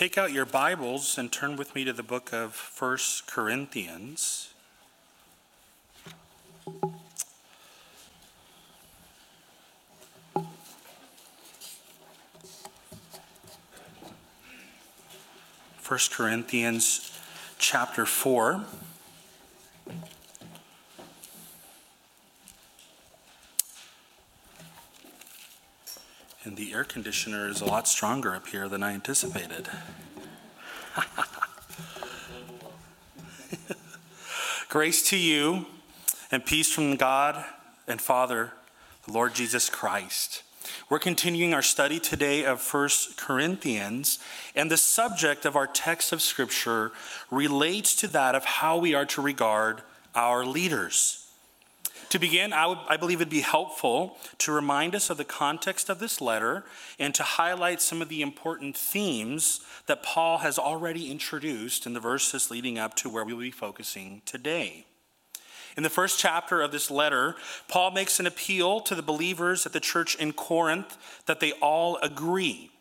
Take out your Bibles and turn with me to the book of First Corinthians. First Corinthians chapter 4. The air conditioner is a lot stronger up here than I anticipated. Grace to you and peace from God and Father, the Lord Jesus Christ. We're continuing our study today of First Corinthians, and the subject of our text of Scripture relates to that of how we are to regard our leaders. To begin, I, would, I, believe it'd be helpful to remind us of the context of this letter and to highlight some of the important themes that Paul has already introduced in the verses leading up to where we will be focusing today. In the first chapter of this letter, Paul makes an appeal to the believers at the church in Corinth that they all agree,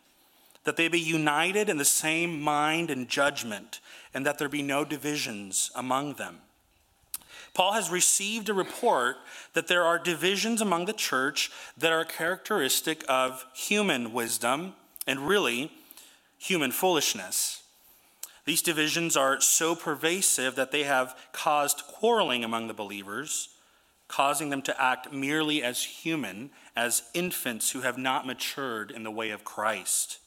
that they be united in the same mind and judgment, and that there be no divisions among them. Paul has received a report that there are divisions among the church that are characteristic of human wisdom and really human foolishness. These divisions are so pervasive that they have caused quarreling among the believers, causing them to act merely as human, as infants who have not matured in the way of Christ.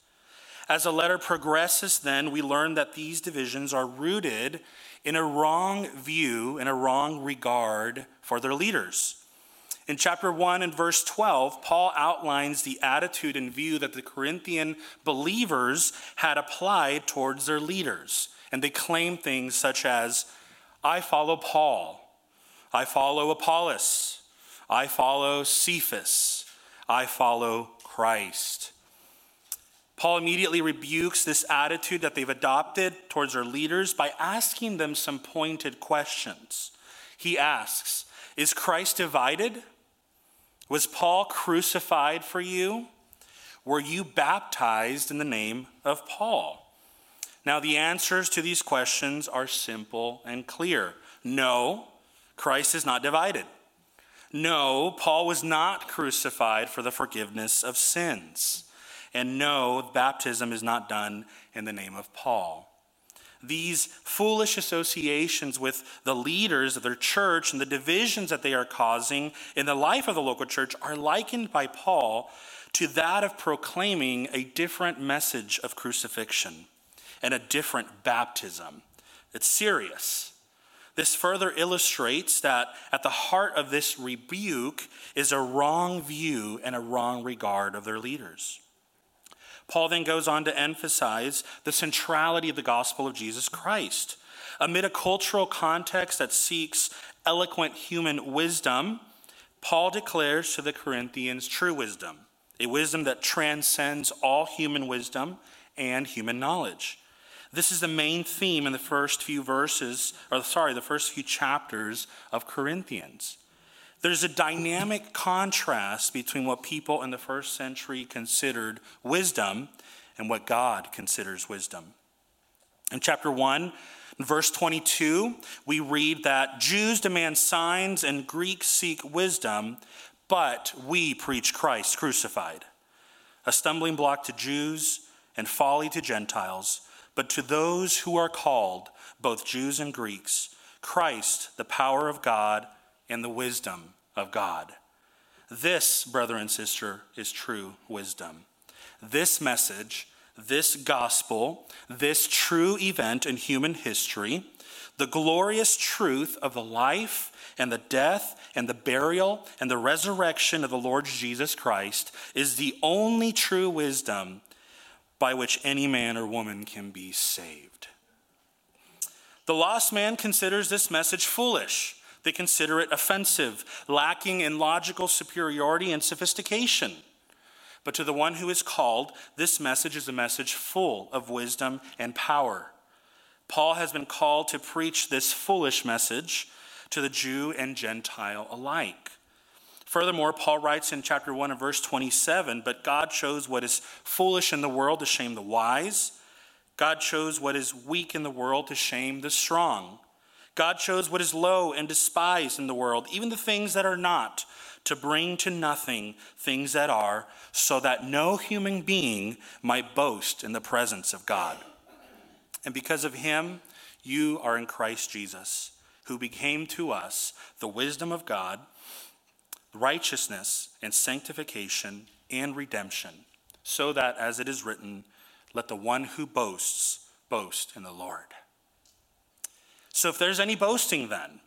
As the letter progresses, then, we learn that these divisions are rooted in a wrong view, in a wrong regard for their leaders. In chapter 1 and verse 12, Paul outlines the attitude and view that the Corinthian believers had applied towards their leaders. And they claim things such as, I follow Paul, I follow Apollos, I follow Cephas, I follow Christ. Paul immediately rebukes this attitude that they've adopted towards their leaders by asking them some pointed questions. He asks, Is Christ divided? Was Paul crucified for you? Were you baptized in the name of Paul? Now, the answers to these questions are simple and clear. No, Christ is not divided. No, Paul was not crucified for the forgiveness of sins. And no, baptism is not done in the name of Paul. These foolish associations with the leaders of their church and the divisions that they are causing in the life of the local church are likened by Paul to that of proclaiming a different message of crucifixion and a different baptism. It's serious. This further illustrates that at the heart of this rebuke is a wrong view and a wrong regard of their leaders. Paul then goes on to emphasize the centrality of the gospel of Jesus Christ. Amid a cultural context that seeks eloquent human wisdom, Paul declares to the Corinthians true wisdom, a wisdom that transcends all human wisdom and human knowledge. This is the main theme in the first few verses, or sorry, the first few chapters of Corinthians. There's a dynamic contrast between what people in the first century considered wisdom and what God considers wisdom. In chapter 1, verse 22, we read that Jews demand signs and Greeks seek wisdom, but we preach Christ crucified. A stumbling block to Jews and folly to Gentiles, but to those who are called, both Jews and Greeks, Christ, the power of God and the wisdom of God. This, brother and sister, is true wisdom. This message, this gospel, this true event in human history, the glorious truth of the life and the death and the burial and the resurrection of the Lord Jesus Christ is the only true wisdom by which any man or woman can be saved. The lost man considers this message foolish they consider it offensive, lacking in logical superiority and sophistication. But to the one who is called, this message is a message full of wisdom and power. Paul has been called to preach this foolish message to the Jew and Gentile alike. Furthermore, Paul writes in chapter 1 and verse 27 But God chose what is foolish in the world to shame the wise. God chose what is weak in the world to shame the strong. God chose what is low and despised in the world, even the things that are not, to bring to nothing things that are, so that no human being might boast in the presence of God. And because of him, you are in Christ Jesus, who became to us the wisdom of God, righteousness and sanctification and redemption, so that, as it is written, let the one who boasts boast in the Lord. So, if there's any boasting, then,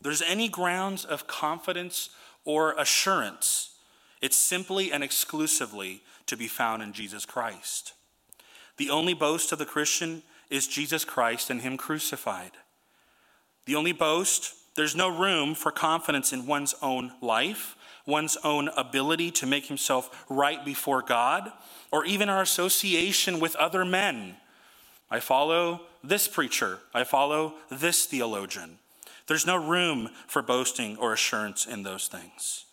there's any grounds of confidence or assurance, it's simply and exclusively to be found in Jesus Christ. The only boast of the Christian is Jesus Christ and Him crucified. The only boast, there's no room for confidence in one's own life, one's own ability to make himself right before God, or even our association with other men. I follow this preacher, I follow this theologian. There's no room for boasting or assurance in those things.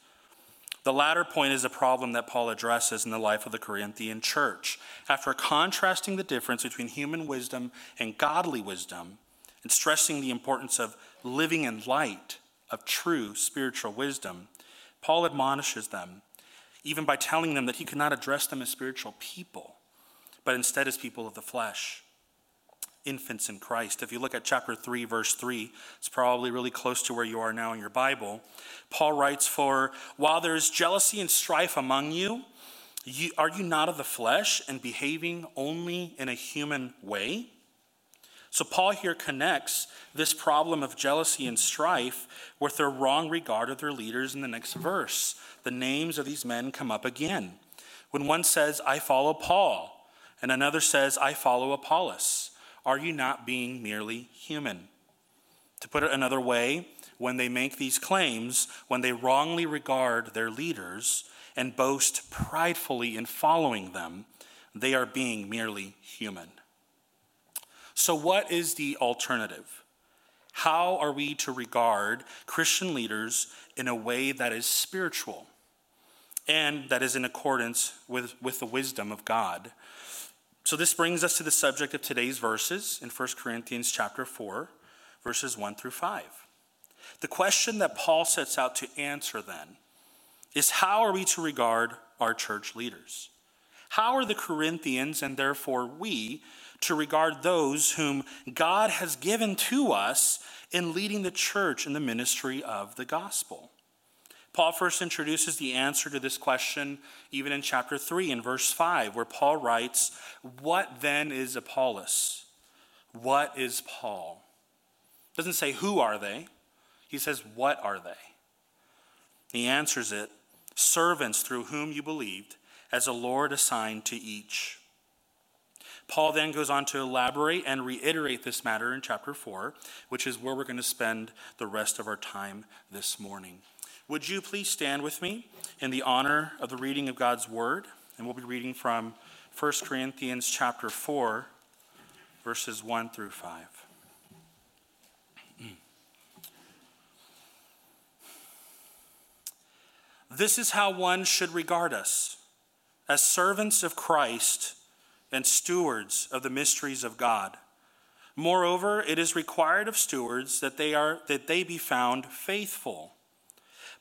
The latter point is a problem that Paul addresses in the life of the Corinthian church. After contrasting the difference between human wisdom and godly wisdom, and stressing the importance of living in light of true spiritual wisdom, Paul admonishes them, even by telling them that he could not address them as spiritual people, but instead as people of the flesh infants in Christ. If you look at chapter 3, verse 3, it's probably really close to where you are now in your Bible. Paul writes, For while there is jealousy and strife among you, you are you not of the flesh and behaving only in a human way? So, Paul here connects this problem of jealousy and strife with their wrong regard of their leaders in the next verse. The names of these men come up again. When one says, I follow Paul, and another says, I follow Apollos. Are you not being merely human? To put it another way, when they make these claims, when they wrongly regard their leaders and boast pridefully in following them, they are being merely human. So, what is the alternative? How are we to regard Christian leaders in a way that is spiritual and that is in accordance with, with the wisdom of God? So this brings us to the subject of today's verses in 1 Corinthians chapter 4, verses 1 through 5. The question that Paul sets out to answer then is how are we to regard our church leaders? How are the Corinthians and therefore we to regard those whom God has given to us in leading the church in the ministry of the gospel? Paul first introduces the answer to this question even in chapter 3 in verse 5, where Paul writes, What then is Apollos? What is Paul? Doesn't say who are they, he says, What are they? He answers it, servants through whom you believed, as the Lord assigned to each. Paul then goes on to elaborate and reiterate this matter in chapter 4, which is where we're going to spend the rest of our time this morning. Would you please stand with me in the honor of the reading of God's word? And we'll be reading from 1 Corinthians chapter 4, verses 1 through 5. This is how one should regard us as servants of Christ and stewards of the mysteries of God. Moreover, it is required of stewards that they, are, that they be found faithful.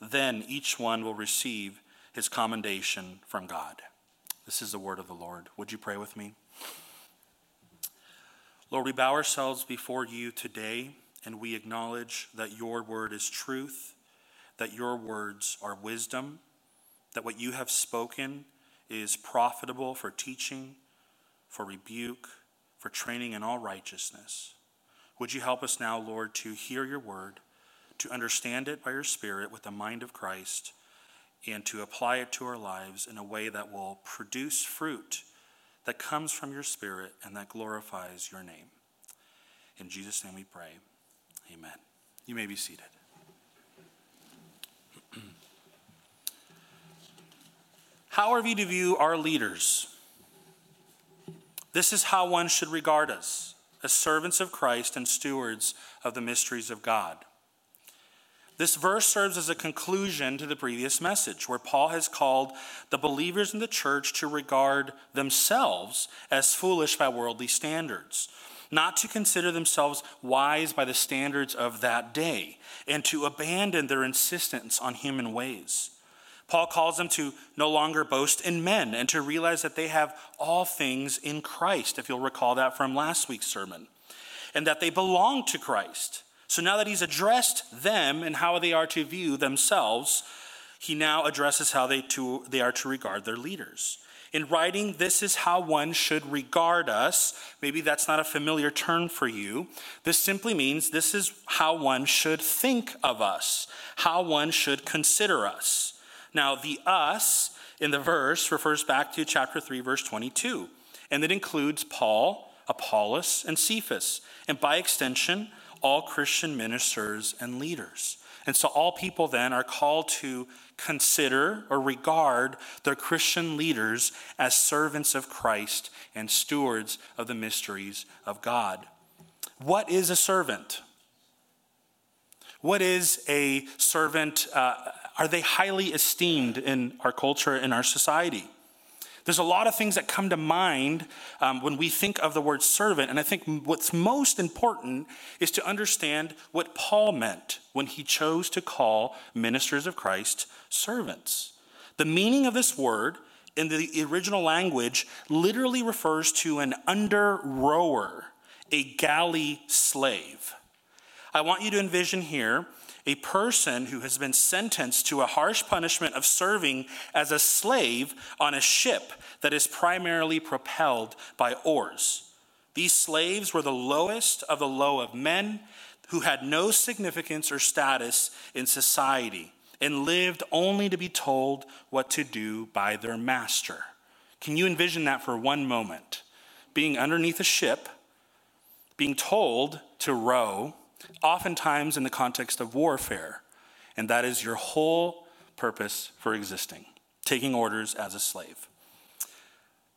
Then each one will receive his commendation from God. This is the word of the Lord. Would you pray with me? Lord, we bow ourselves before you today and we acknowledge that your word is truth, that your words are wisdom, that what you have spoken is profitable for teaching, for rebuke, for training in all righteousness. Would you help us now, Lord, to hear your word? To understand it by your Spirit with the mind of Christ, and to apply it to our lives in a way that will produce fruit that comes from your Spirit and that glorifies your name. In Jesus' name we pray. Amen. You may be seated. How are we to view our leaders? This is how one should regard us as servants of Christ and stewards of the mysteries of God. This verse serves as a conclusion to the previous message, where Paul has called the believers in the church to regard themselves as foolish by worldly standards, not to consider themselves wise by the standards of that day, and to abandon their insistence on human ways. Paul calls them to no longer boast in men and to realize that they have all things in Christ, if you'll recall that from last week's sermon, and that they belong to Christ. So now that he's addressed them and how they are to view themselves, he now addresses how they, to, they are to regard their leaders. In writing, this is how one should regard us. Maybe that's not a familiar term for you. This simply means this is how one should think of us, how one should consider us. Now, the us in the verse refers back to chapter 3, verse 22, and it includes Paul, Apollos, and Cephas, and by extension, all Christian ministers and leaders. And so, all people then are called to consider or regard their Christian leaders as servants of Christ and stewards of the mysteries of God. What is a servant? What is a servant? Uh, are they highly esteemed in our culture, in our society? There's a lot of things that come to mind um, when we think of the word servant, and I think what's most important is to understand what Paul meant when he chose to call ministers of Christ servants. The meaning of this word in the original language literally refers to an under rower, a galley slave. I want you to envision here a person who has been sentenced to a harsh punishment of serving as a slave on a ship that is primarily propelled by oars. These slaves were the lowest of the low of men who had no significance or status in society and lived only to be told what to do by their master. Can you envision that for one moment? Being underneath a ship, being told to row, oftentimes in the context of warfare, and that is your whole purpose for existing, taking orders as a slave.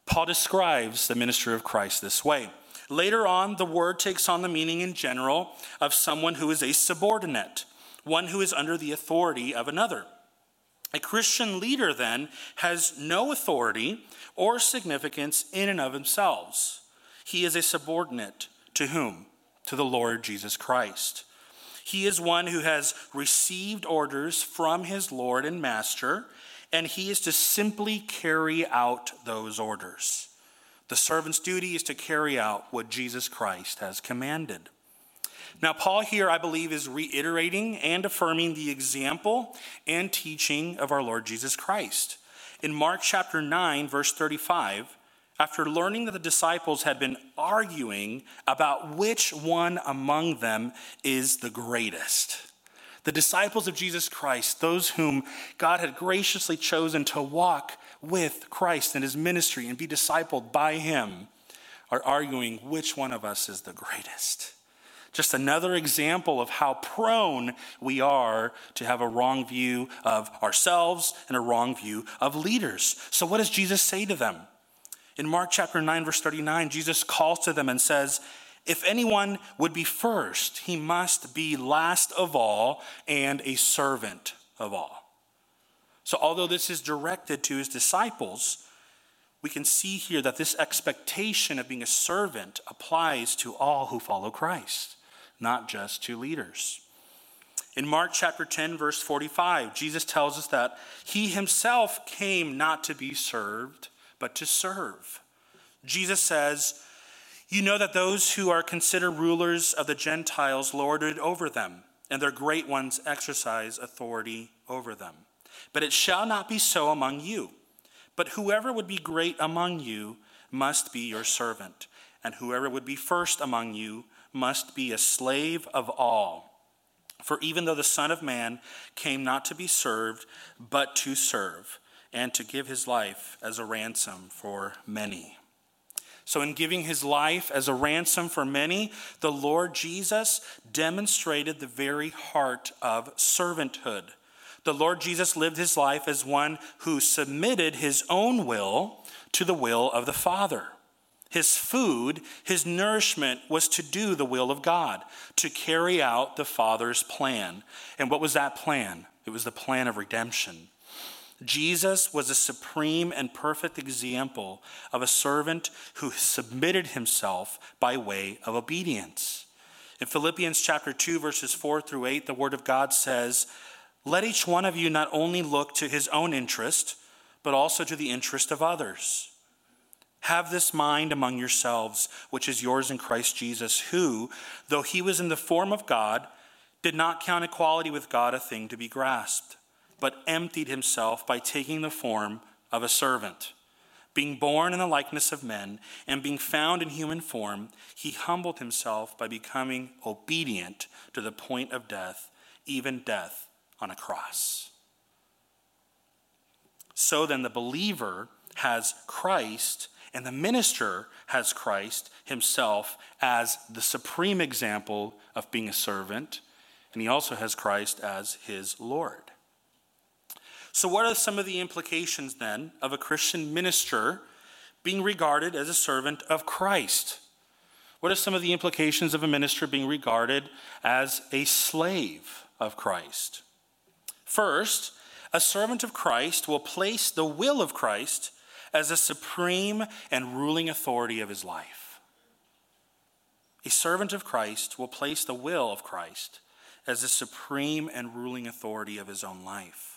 Paul describes the minister of Christ this way. Later on, the word takes on the meaning in general of someone who is a subordinate, one who is under the authority of another. A Christian leader, then, has no authority or significance in and of themselves. He is a subordinate to whom? To the Lord Jesus Christ. He is one who has received orders from his Lord and Master, and he is to simply carry out those orders. The servant's duty is to carry out what Jesus Christ has commanded. Now, Paul here, I believe, is reiterating and affirming the example and teaching of our Lord Jesus Christ. In Mark chapter 9, verse 35, after learning that the disciples had been arguing about which one among them is the greatest. The disciples of Jesus Christ, those whom God had graciously chosen to walk with Christ in his ministry and be discipled by him, are arguing which one of us is the greatest. Just another example of how prone we are to have a wrong view of ourselves and a wrong view of leaders. So, what does Jesus say to them? In Mark chapter 9, verse 39, Jesus calls to them and says, If anyone would be first, he must be last of all and a servant of all. So, although this is directed to his disciples, we can see here that this expectation of being a servant applies to all who follow Christ, not just to leaders. In Mark chapter 10, verse 45, Jesus tells us that he himself came not to be served, but to serve. Jesus says, You know that those who are considered rulers of the Gentiles lord it over them, and their great ones exercise authority over them. But it shall not be so among you. But whoever would be great among you must be your servant, and whoever would be first among you must be a slave of all. For even though the Son of Man came not to be served, but to serve and to give his life as a ransom for many. So, in giving his life as a ransom for many, the Lord Jesus demonstrated the very heart of servanthood. The Lord Jesus lived his life as one who submitted his own will to the will of the Father. His food, his nourishment was to do the will of God, to carry out the Father's plan. And what was that plan? It was the plan of redemption. Jesus was a supreme and perfect example of a servant who submitted himself by way of obedience. In Philippians chapter 2 verses 4 through 8 the word of God says, "Let each one of you not only look to his own interest, but also to the interest of others." Have this mind among yourselves, which is yours in Christ Jesus, who, though he was in the form of God, did not count equality with God a thing to be grasped, but emptied himself by taking the form of a servant. Being born in the likeness of men, and being found in human form, he humbled himself by becoming obedient to the point of death, even death on a cross. So then, the believer has Christ and the minister has Christ himself as the supreme example of being a servant, and he also has Christ as his Lord. So, what are some of the implications then of a Christian minister being regarded as a servant of Christ? What are some of the implications of a minister being regarded as a slave of Christ? First, a servant of Christ will place the will of Christ as a supreme and ruling authority of his life. A servant of Christ will place the will of Christ as the supreme and ruling authority of his own life.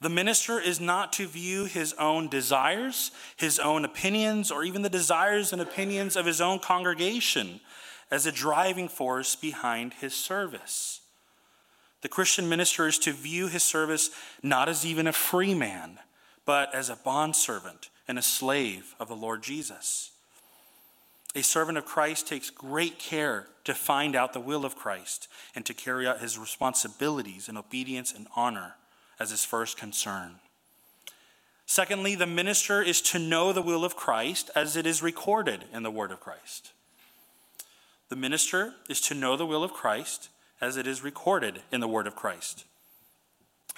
The minister is not to view his own desires, his own opinions, or even the desires and opinions of his own congregation as a driving force behind his service. The Christian minister is to view his service not as even a free man, but as a bondservant and a slave of the Lord Jesus. A servant of Christ takes great care to find out the will of Christ and to carry out his responsibilities in obedience and honor as his first concern. Secondly, the minister is to know the will of Christ as it is recorded in the Word of Christ. The minister is to know the will of Christ as it is recorded in the Word of Christ.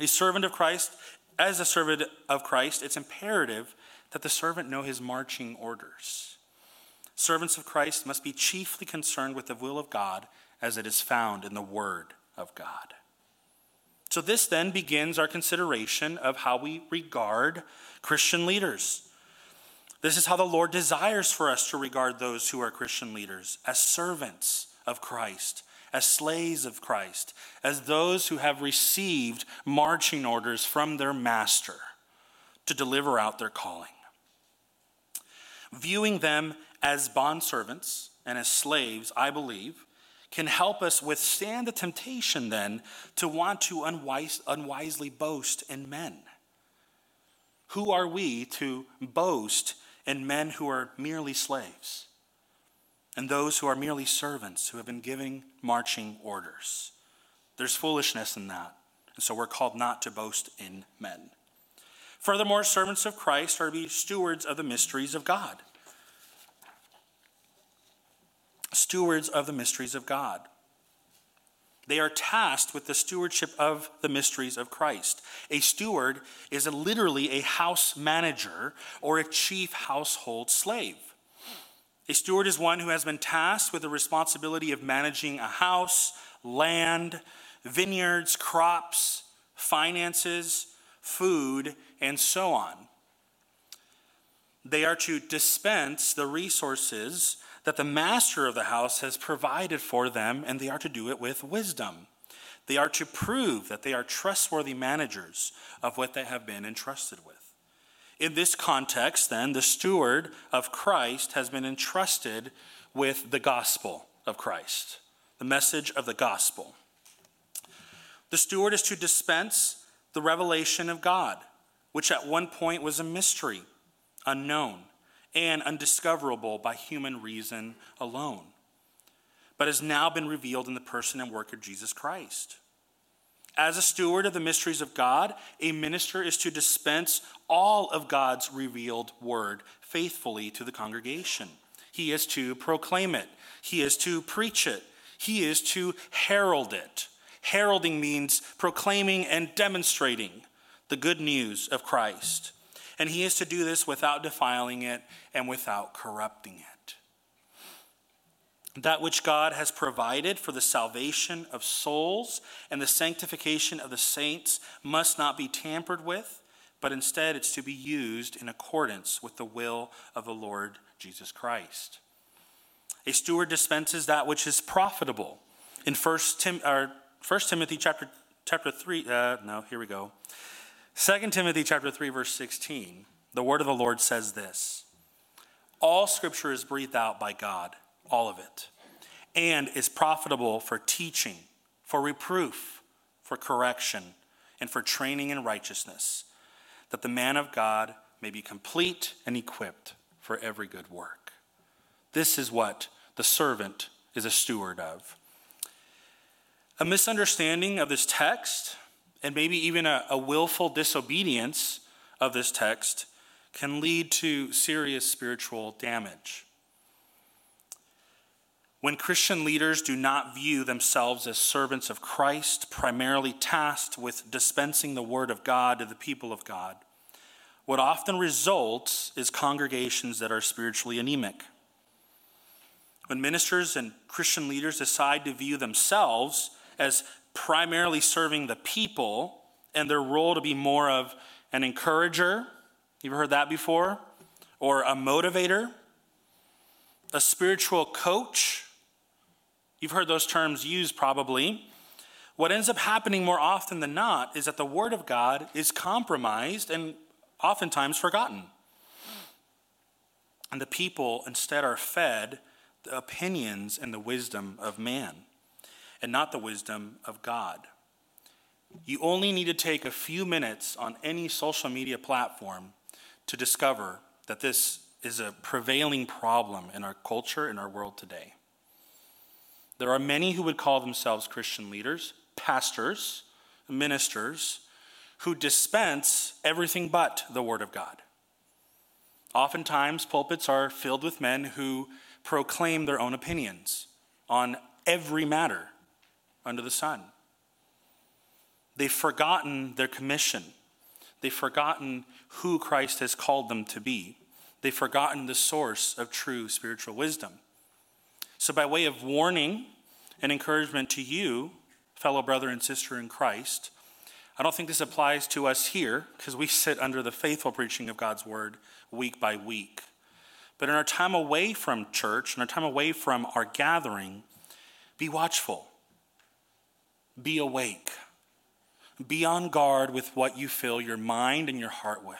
A servant of Christ as a servant of Christ, it's imperative that the servant know his marching orders. Servants of Christ must be chiefly concerned with the will of God as it is found in the Word of God. So, this then begins our consideration of how we regard Christian leaders. This is how the Lord desires for us to regard those who are Christian leaders as servants of Christ, as slaves of Christ, as those who have received marching orders from their master to deliver out their calling. Viewing them as bondservants and as slaves, I believe, can help us withstand the temptation then to want to unwise, unwisely boast in men. Who are we to boast in men who are merely slaves? and those who are merely servants who have been giving marching orders. There's foolishness in that, and so we're called not to boast in men. Furthermore, servants of Christ are to be stewards of the mysteries of God. Stewards of the mysteries of God. They are tasked with the stewardship of the mysteries of Christ. A steward is a, literally a house manager or a chief household slave. A steward is one who has been tasked with the responsibility of managing a house, land, vineyards, crops, finances, food, and so on. They are to dispense the resources that the master of the house has provided for them, and they are to do it with wisdom. They are to prove that they are trustworthy managers of what they have been entrusted with. In this context, then, the steward of Christ has been entrusted with the gospel of Christ, the message of the gospel. The steward is to dispense the revelation of God, which at one point was a mystery, unknown, and undiscoverable by human reason alone, but has now been revealed in the person and work of Jesus Christ. As a steward of the mysteries of God, a minister is to dispense all of God's revealed word faithfully to the congregation. He is to proclaim it, he is to preach it, he is to herald it. Heralding means proclaiming and demonstrating the good news of Christ. And he is to do this without defiling it and without corrupting it. That which God has provided for the salvation of souls and the sanctification of the saints must not be tampered with, but instead it's to be used in accordance with the will of the Lord Jesus Christ. A steward dispenses that which is profitable. In 1, Tim, or 1 Timothy chapter, chapter 3, uh, no, here we go. 2 Timothy chapter 3 verse 16. The word of the Lord says this. All scripture is breathed out by God, all of it, and is profitable for teaching, for reproof, for correction, and for training in righteousness, that the man of God may be complete and equipped for every good work. This is what the servant is a steward of. A misunderstanding of this text and maybe even a, a willful disobedience of this text can lead to serious spiritual damage. When Christian leaders do not view themselves as servants of Christ, primarily tasked with dispensing the word of God to the people of God, what often results is congregations that are spiritually anemic. When ministers and Christian leaders decide to view themselves as primarily serving the people and their role to be more of an encourager. You've heard that before? Or a motivator, a spiritual coach. You've heard those terms used probably. What ends up happening more often than not is that the Word of God is compromised and oftentimes forgotten. And the people instead are fed the opinions and the wisdom of man and not the wisdom of God. You only need to take a few minutes on any social media platform to discover that this is a prevailing problem in our culture, in our world today. There are many who would call themselves Christian leaders, pastors, ministers, who dispense everything but the Word of God. Oftentimes, pulpits are filled with men who proclaim their own opinions on every matter under the sun. They've forgotten their commission. They've forgotten who Christ has called them to be. They've forgotten the source of true spiritual wisdom. So, by way of warning and encouragement to you, fellow brother and sister in Christ, I don't think this applies to us here because we sit under the faithful preaching of God's word week by week. But in our time away from church, in our time away from our gathering, be watchful. Be awake. Be on guard with what you fill your mind and your heart with.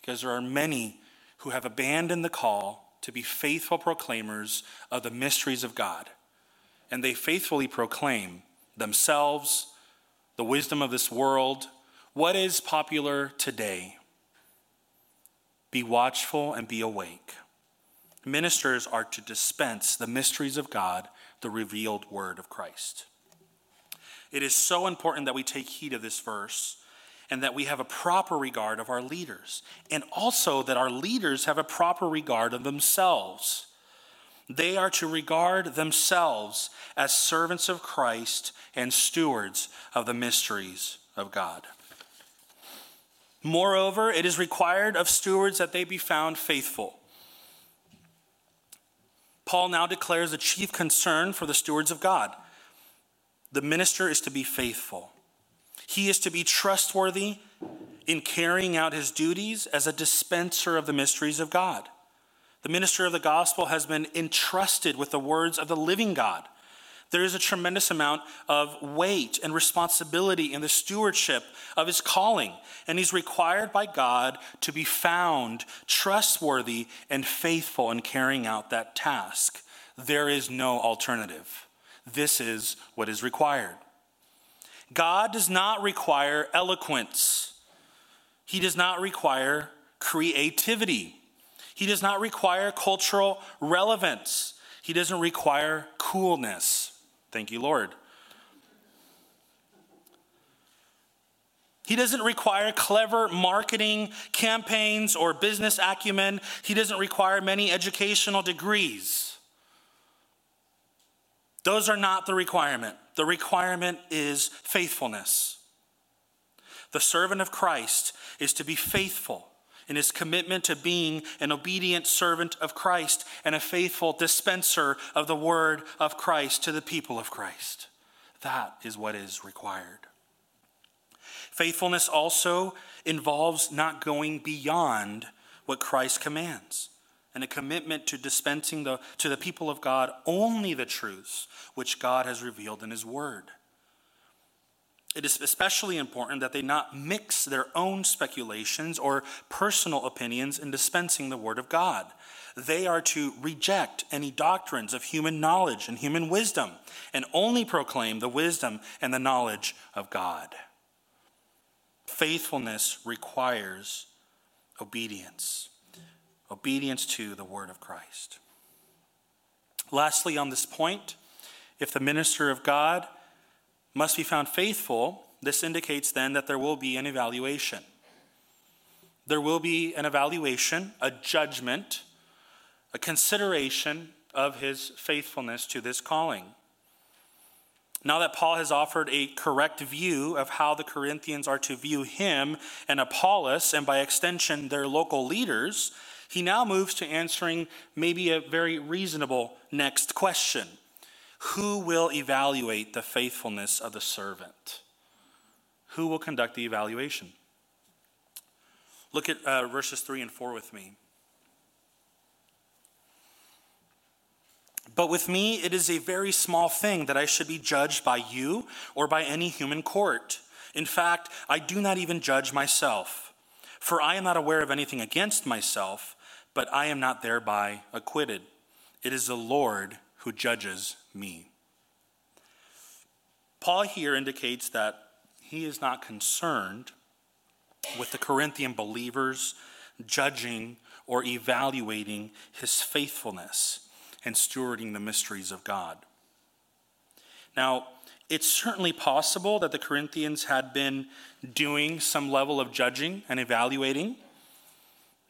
Because there are many who have abandoned the call to be faithful proclaimers of the mysteries of God. And they faithfully proclaim themselves, the wisdom of this world, what is popular today. Be watchful and be awake. Ministers are to dispense the mysteries of God, the revealed word of Christ. It is so important that we take heed of this verse and that we have a proper regard of our leaders, and also that our leaders have a proper regard of themselves. They are to regard themselves as servants of Christ and stewards of the mysteries of God. Moreover, it is required of stewards that they be found faithful. Paul now declares the chief concern for the stewards of God the minister is to be faithful. He is to be trustworthy in carrying out his duties as a dispenser of the mysteries of God. The minister of the gospel has been entrusted with the words of the living God. There is a tremendous amount of weight and responsibility in the stewardship of his calling, and he's required by God to be found trustworthy and faithful in carrying out that task. There is no alternative. This is what is required. God does not require eloquence, He does not require creativity, He does not require cultural relevance, He doesn't require coolness. Thank you, Lord. He doesn't require clever marketing campaigns or business acumen. He doesn't require many educational degrees. Those are not the requirement. The requirement is faithfulness. The servant of Christ is to be faithful in his commitment to being an obedient servant of Christ and a faithful dispenser of the word of Christ to the people of Christ. That is what is required. Faithfulness also involves not going beyond what Christ commands and a commitment to dispensing the, to the people of God only the truths which God has revealed in His Word. It is especially important that they not mix their own speculations or personal opinions in dispensing the Word of God. They are to reject any doctrines of human knowledge and human wisdom and only proclaim the wisdom and the knowledge of God. Faithfulness requires obedience, obedience to the Word of Christ. Lastly, on this point, if the minister of God must be found faithful, this indicates then that there will be an evaluation. There will be an evaluation, a judgment, a consideration of his faithfulness to this calling. Now that Paul has offered a correct view of how the Corinthians are to view him and Apollos, and by extension their local leaders, he now moves to answering maybe a very reasonable next question who will evaluate the faithfulness of the servant? Who will conduct the evaluation? Look at uh, verses 3 and 4 with me. But with me, it is a very small thing that I should be judged by you or by any human court. In fact, I do not even judge myself. For I am not aware of anything against myself, but I am not thereby acquitted. It is the Lord who judges me. Paul here indicates that he is not concerned with the Corinthian believers judging or evaluating his faithfulness and stewarding the mysteries of God. Now, it's certainly possible that the Corinthians had been doing some level of judging and evaluating.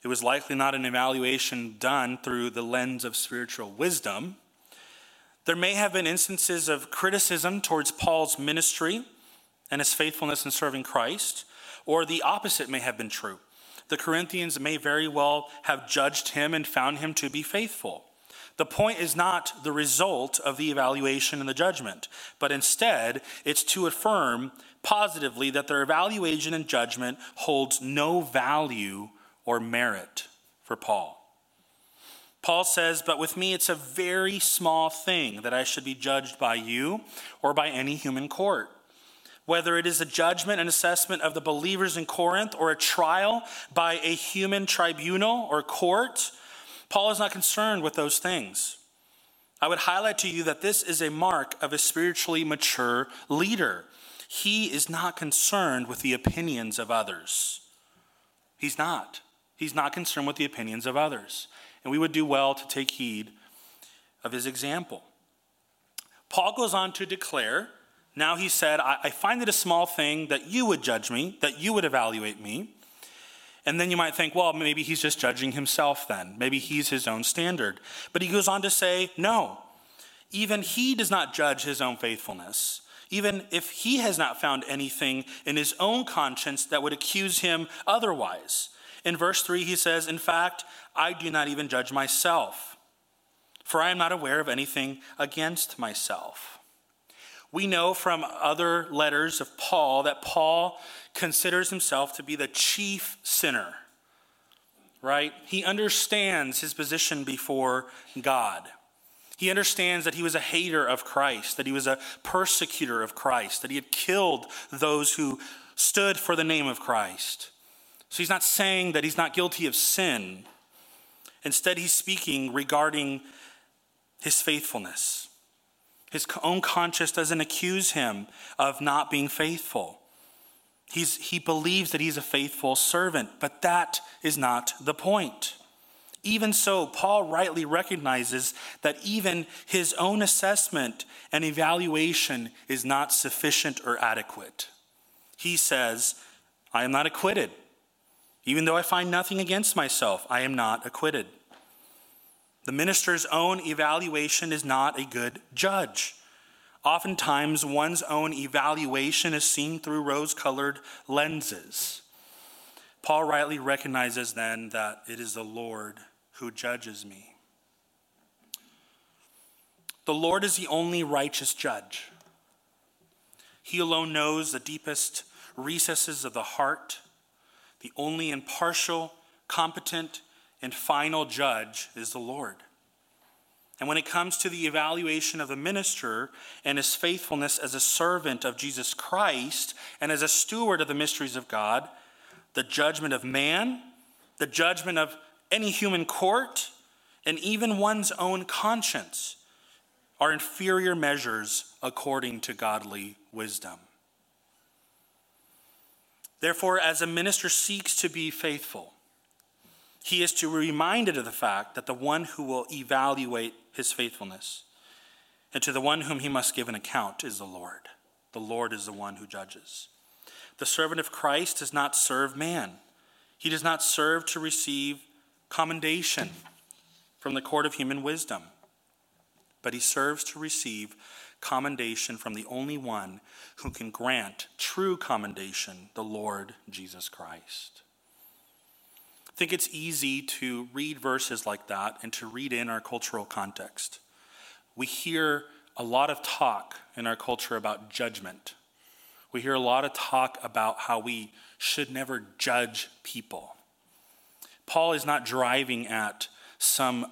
It was likely not an evaluation done through the lens of spiritual wisdom, there may have been instances of criticism towards Paul's ministry and his faithfulness in serving Christ, or the opposite may have been true. The Corinthians may very well have judged him and found him to be faithful. The point is not the result of the evaluation and the judgment, but instead it's to affirm positively that their evaluation and judgment holds no value or merit for Paul. Paul says, But with me it's a very small thing that I should be judged by you or by any human court. Whether it is a judgment and assessment of the believers in Corinth or a trial by a human tribunal or court, Paul is not concerned with those things. I would highlight to you that this is a mark of a spiritually mature leader. He is not concerned with the opinions of others. He's not. He's not concerned with the opinions of others and we would do well to take heed of his example. Paul goes on to declare, now he said, I, I find it a small thing that you would judge me, that you would evaluate me. And then you might think, well, maybe he's just judging himself then. Maybe he's his own standard. But he goes on to say, no, even he does not judge his own faithfulness. Even if he has not found anything in his own conscience that would accuse him otherwise. In verse 3, he says, In fact, I do not even judge myself, for I am not aware of anything against myself. We know from other letters of Paul that Paul considers himself to be the chief sinner, right? He understands his position before God. He understands that he was a hater of Christ, that he was a persecutor of Christ, that he had killed those who stood for the name of Christ. So he's not saying that he's not guilty of sin. Instead, he's speaking regarding his faithfulness. His own conscience doesn't accuse him of not being faithful. He's, he believes that he's a faithful servant, but that is not the point. Even so, Paul rightly recognizes that even his own assessment and evaluation is not sufficient or adequate. He says, I am not acquitted. Even though I find nothing against myself, I am not acquitted. The minister's own evaluation is not a good judge. Oftentimes, one's own evaluation is seen through rose colored lenses. Paul rightly recognizes then that it is the Lord who judges me. The Lord is the only righteous judge. He alone knows the deepest recesses of the heart. The only impartial, competent, and final judge is the Lord. And when it comes to the evaluation of the minister and his faithfulness as a servant of Jesus Christ and as a steward of the mysteries of God, the judgment of man, the judgment of any human court, and even one's own conscience are inferior measures according to godly wisdom. Therefore, as a minister seeks to be faithful, he is to be reminded of the fact that the one who will evaluate his faithfulness and to the one whom he must give an account is the Lord. The Lord is the one who judges. The servant of Christ does not serve man, he does not serve to receive commendation from the court of human wisdom, but he serves to receive commendation from the only one who can grant true commendation, the Lord Jesus Christ. I think it's easy to read verses like that and to read in our cultural context. We hear a lot of talk in our culture about judgment. We hear a lot of talk about how we should never judge people. Paul is not driving at some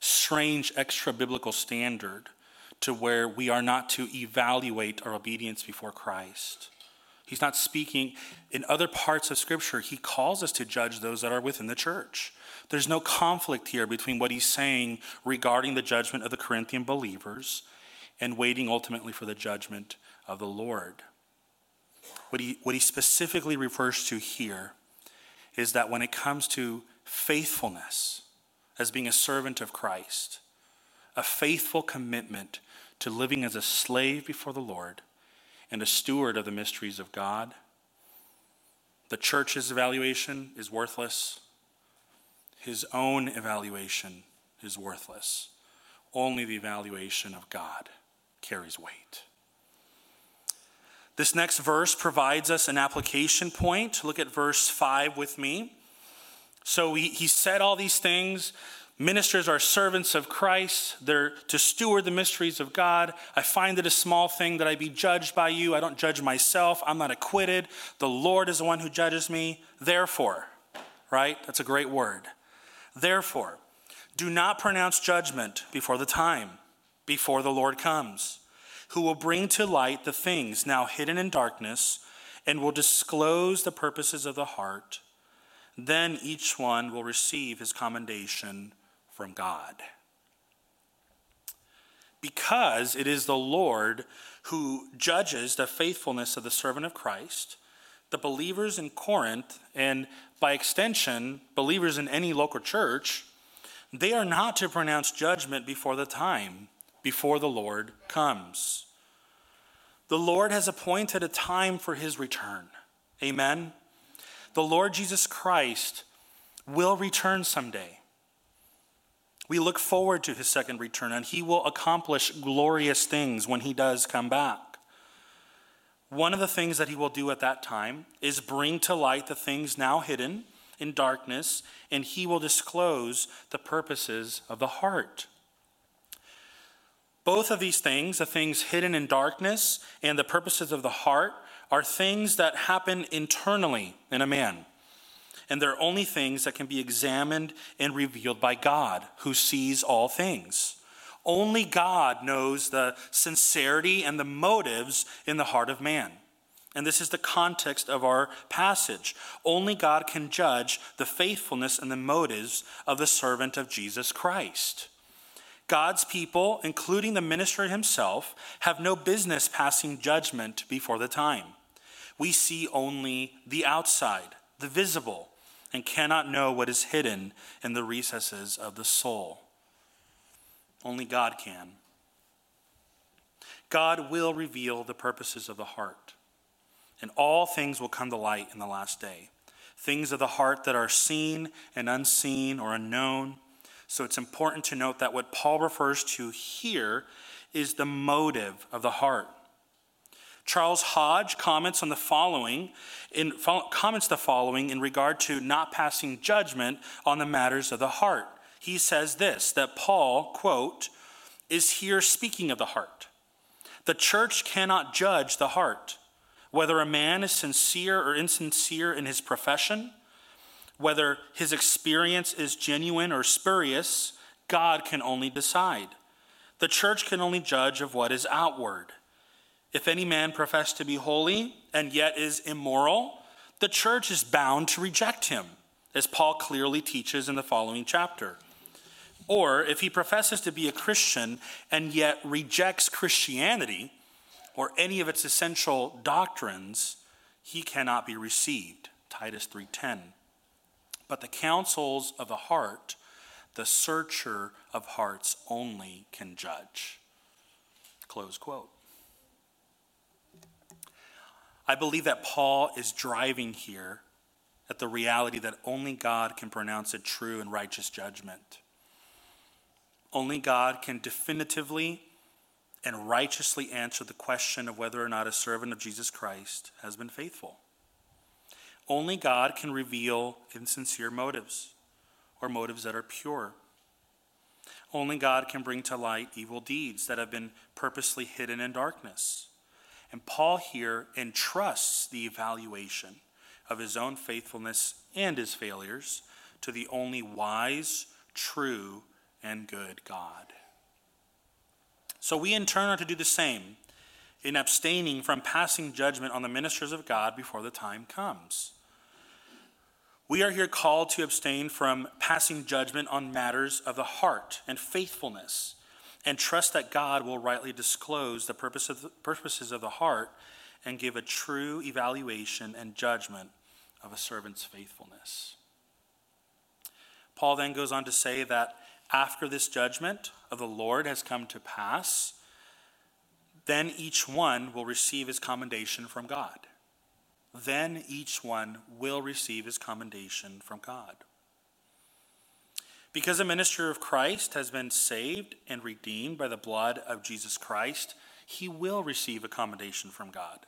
strange extra biblical standard to where we are not to evaluate our obedience before Christ. He's not speaking in other parts of Scripture. He calls us to judge those that are within the church. There's no conflict here between what he's saying regarding the judgment of the Corinthian believers and waiting ultimately for the judgment of the Lord. What he, what he specifically refers to here is that when it comes to faithfulness as being a servant of Christ, a faithful commitment to living as a slave before the Lord and a steward of the mysteries of God. The church's evaluation is worthless. His own evaluation is worthless. Only the evaluation of God carries weight. This next verse provides us an application point. Look at verse 5 with me. So he, he said all these things. Ministers are servants of Christ. They're to steward the mysteries of God. I find it a small thing that I be judged by you. I don't judge myself. I'm not acquitted. The Lord is the one who judges me. Therefore, right? That's a great word. Therefore, do not pronounce judgment before the time, before the Lord comes, who will bring to light the things now hidden in darkness and will disclose the purposes of the heart. Then each one will receive his commendation from God. Because it is the Lord who judges the faithfulness of the servant of Christ, the believers in Corinth, and by extension, believers in any local church, they are not to pronounce judgment before the time, before the Lord comes. The Lord has appointed a time for his return. Amen. The Lord Jesus Christ will return someday. We look forward to his second return, and he will accomplish glorious things when he does come back. One of the things that he will do at that time is bring to light the things now hidden in darkness, and he will disclose the purposes of the heart. Both of these things, the things hidden in darkness and the purposes of the heart, are things that happen internally in a man and they're only things that can be examined and revealed by God, who sees all things. Only God knows the sincerity and the motives in the heart of man. And this is the context of our passage. Only God can judge the faithfulness and the motives of the servant of Jesus Christ. God's people, including the minister himself, have no business passing judgment before the time. We see only the outside, the visible, and cannot know what is hidden in the recesses of the soul. Only God can. God will reveal the purposes of the heart. and all things will come to light in the last day. Things of the heart that are seen and unseen or unknown. So it's important to note that what Paul refers to here is the motive of the heart. Charles Hodge comments on the following in comments the following in regard to not passing judgment on the matters of the heart. He says this that Paul, quote, is here speaking of the heart. The church cannot judge the heart, whether a man is sincere or insincere in his profession, whether his experience is genuine or spurious, God can only decide. The church can only judge of what is outward. If any man profess to be holy and yet is immoral, the church is bound to reject him, as Paul clearly teaches in the following chapter. Or if he professes to be a Christian and yet rejects Christianity or any of its essential doctrines, he cannot be received. Titus 3:10. But the counsels of the heart, the searcher of hearts only can judge. Close quote. I believe that Paul is driving here at the reality that only God can pronounce a true and righteous judgment. Only God can definitively and righteously answer the question of whether or not a servant of Jesus Christ has been faithful. Only God can reveal insincere motives or motives that are pure. Only God can bring to light evil deeds that have been purposely hidden in darkness. And Paul here entrusts the evaluation of his own faithfulness and his failures to the only wise, true, and good God. So we in turn are to do the same in abstaining from passing judgment on the ministers of God before the time comes. We are here called to abstain from passing judgment on matters of the heart and faithfulness and trust that God will rightly disclose the, purpose of the purposes of the heart and give a true evaluation and judgment of a servant's faithfulness. Paul then goes on to say that after this judgment of the Lord has come to pass, then each one will receive his commendation from God. Then each one will receive his commendation from God. Because a minister of Christ has been saved and redeemed by the blood of Jesus Christ, he will receive a commendation from God.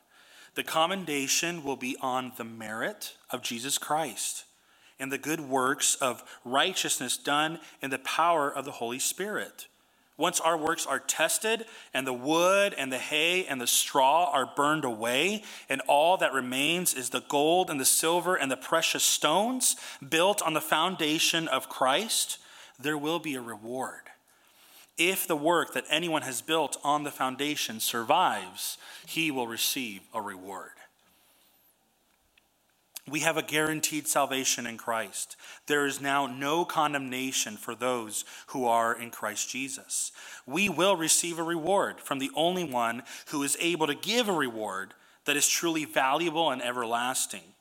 The commendation will be on the merit of Jesus Christ and the good works of righteousness done in the power of the Holy Spirit. Once our works are tested, and the wood and the hay and the straw are burned away, and all that remains is the gold and the silver and the precious stones built on the foundation of Christ, there will be a reward. If the work that anyone has built on the foundation survives, he will receive a reward. We have a guaranteed salvation in Christ. There is now no condemnation for those who are in Christ Jesus. We will receive a reward from the only one who is able to give a reward that is truly valuable and everlasting.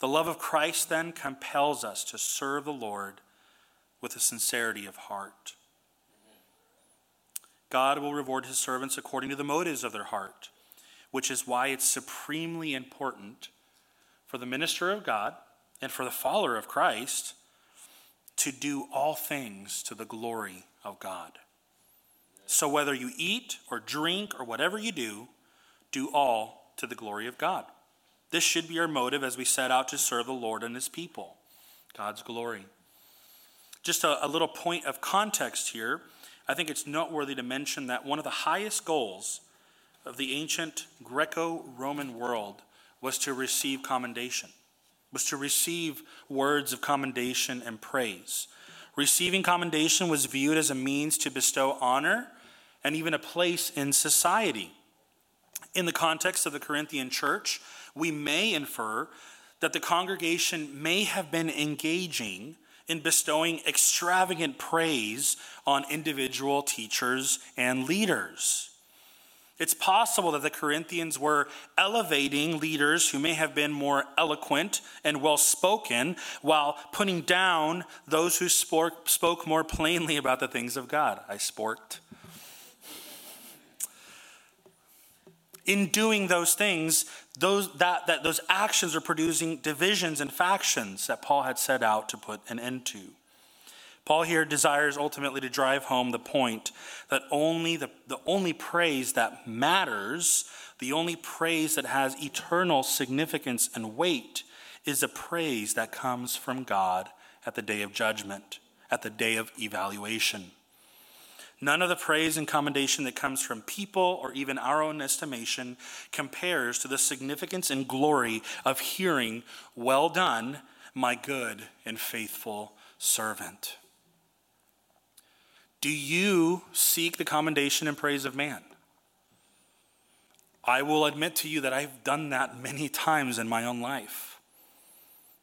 The love of Christ then compels us to serve the Lord with a sincerity of heart. God will reward his servants according to the motives of their heart, which is why it's supremely important for the minister of God and for the follower of Christ to do all things to the glory of God. So whether you eat or drink or whatever you do, do all to the glory of God. This should be our motive as we set out to serve the Lord and his people. God's glory. Just a, a little point of context here. I think it's noteworthy to mention that one of the highest goals of the ancient Greco Roman world was to receive commendation, was to receive words of commendation and praise. Receiving commendation was viewed as a means to bestow honor and even a place in society. In the context of the Corinthian church, we may infer that the congregation may have been engaging in bestowing extravagant praise on individual teachers and leaders. It's possible that the Corinthians were elevating leaders who may have been more eloquent and well spoken while putting down those who spoke, more plainly about the things of God. I sporked. in doing those things, those, that, that those actions are producing divisions and factions that Paul had set out to put an end to. Paul here desires ultimately to drive home the point that only the, the only praise that matters, the only praise that has eternal significance and weight, is a praise that comes from God at the day of judgment, at the day of evaluation. None of the praise and commendation that comes from people or even our own estimation compares to the significance and glory of hearing, Well done, my good and faithful servant. Do you seek the commendation and praise of man? I will admit to you that I've done that many times in my own life.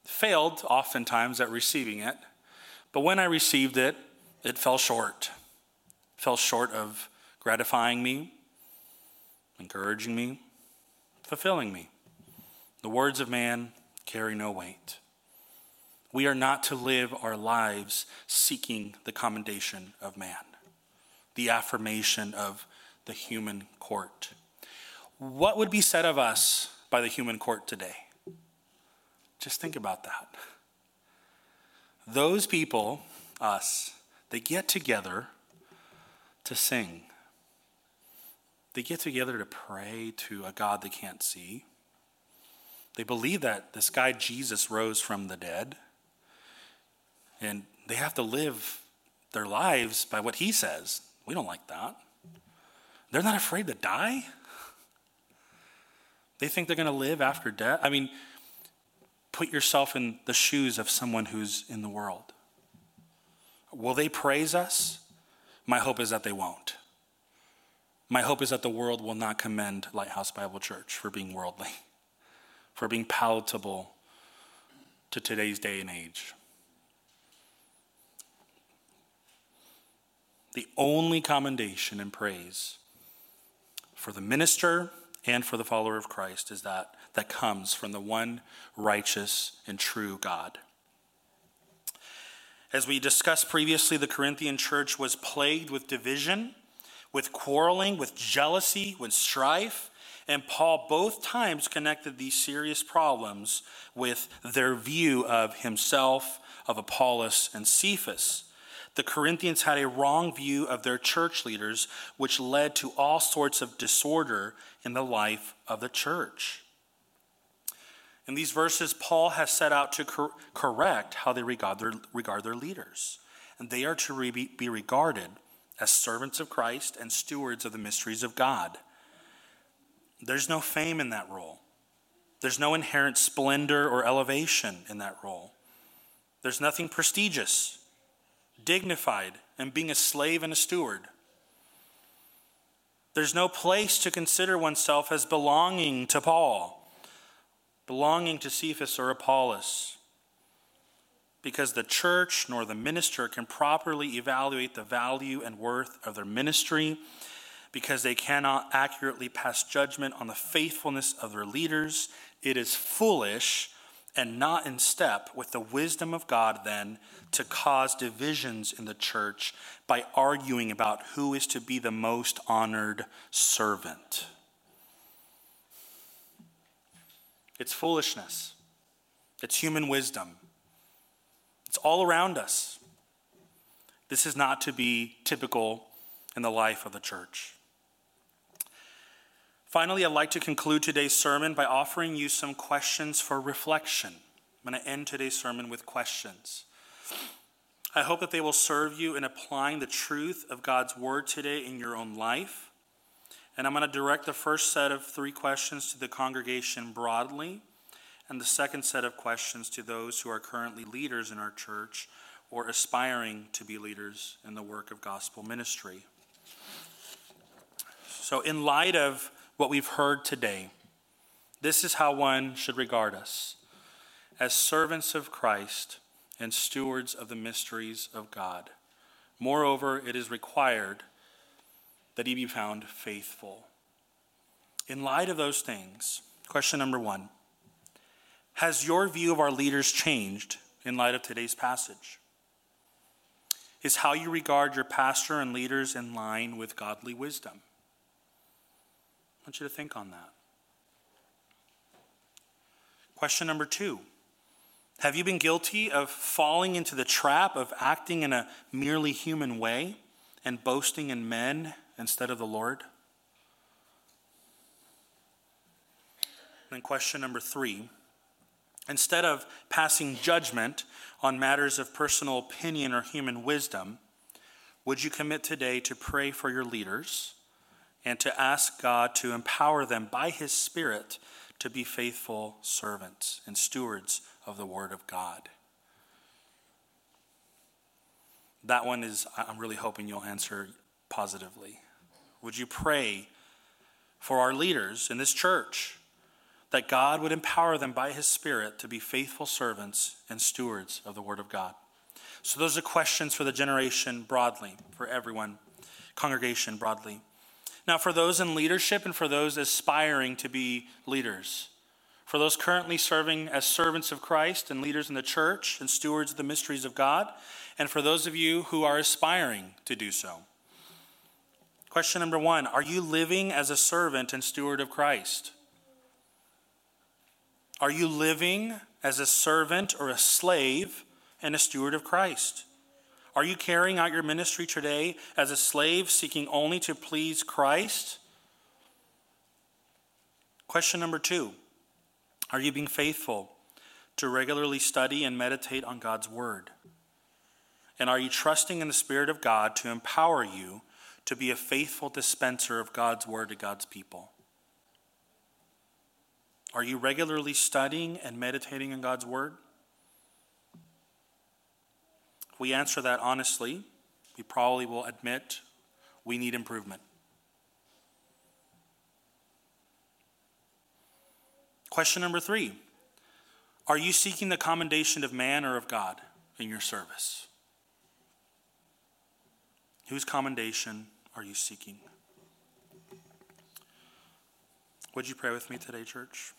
Failed oftentimes at receiving it, but when I received it, it fell short fell short of gratifying me, encouraging me, fulfilling me. The words of man carry no weight. We are not to live our lives seeking the commendation of man, the affirmation of the human court. What would be said of us by the human court today? Just think about that. Those people, us, they get together to sing. They get together to pray to a God they can't see. They believe that this guy Jesus rose from the dead. And they have to live their lives by what he says. We don't like that. They're not afraid to die. They think they're going to live after death. I mean, put yourself in the shoes of someone who's in the world. Will they praise us? My hope is that they won't. My hope is that the world will not commend Lighthouse Bible Church for being worldly, for being palatable to today's day and age. The only commendation and praise for the minister and for the follower of Christ is that that comes from the one righteous and true God. As we discussed previously, the Corinthian church was plagued with division, with quarreling, with jealousy, with strife. And Paul both times connected these serious problems with their view of himself, of Apollos, and Cephas. The Corinthians had a wrong view of their church leaders, which led to all sorts of disorder in the life of the church. In these verses, Paul has set out to cor- correct how they regard their, regard their leaders. And they are to re- be regarded as servants of Christ and stewards of the mysteries of God. There's no fame in that role, there's no inherent splendor or elevation in that role. There's nothing prestigious, dignified, and being a slave and a steward. There's no place to consider oneself as belonging to Paul belonging to Cephas or Apollos, because the church nor the minister can properly evaluate the value and worth of their ministry, because they cannot accurately pass judgment on the faithfulness of their leaders. It is foolish and not in step with the wisdom of God, then, to cause divisions in the church by arguing about who is to be the most honored servant. It's foolishness. It's human wisdom. It's all around us. This is not to be typical in the life of the church. Finally, I'd like to conclude today's sermon by offering you some questions for reflection. I'm going to end today's sermon with questions. I hope that they will serve you in applying the truth of God's word today in your own life and I'm going to direct the first set of three questions to the congregation broadly, and the second set of questions to those who are currently leaders in our church or aspiring to be leaders in the work of gospel ministry. So, in light of what we've heard today, this is how one should regard us as servants of Christ and stewards of the mysteries of God. Moreover, it is required that he be found faithful. In light of those things, question number one Has your view of our leaders changed in light of today's passage? Is how you regard your pastor and leaders in line with godly wisdom? Want you to think on that. Question number two Have you been guilty of falling into the trap of acting in a merely human way and boasting in men instead of the Lord? And question number three Instead of passing judgment on matters of personal opinion or human wisdom, would you commit today to pray for your leaders and to ask God to empower them by His Spirit to be faithful servants and stewards of the Word of God? That one is, I'm really hoping you'll answer positively. Would you pray for our leaders in this church? that God would empower them by His Spirit to be faithful servants and stewards of the Word of God. So, those are questions for the generation broadly, for everyone, congregation broadly. Now, for those in leadership and for those aspiring to be leaders, for those currently serving as servants of Christ and leaders in the church and stewards of the mysteries of God, and for those of you who are aspiring to do so. Question number one Are you living as a servant and steward of Christ? Are you living as a servant or a slave and a steward of Christ? Are you carrying out your ministry today as a slave seeking only to please Christ? Question number two Are you being faithful to regularly study and meditate on God's Word? And are you trusting in the Spirit of God to empower you to be a faithful dispenser of God's Word to God's people? Are you regularly studying and meditating in God's Word? If we answer that honestly, we probably will admit we need improvement. Question number three Are you seeking the commendation of man or of God in your service? Whose commendation are you seeking? Would you pray with me today, church?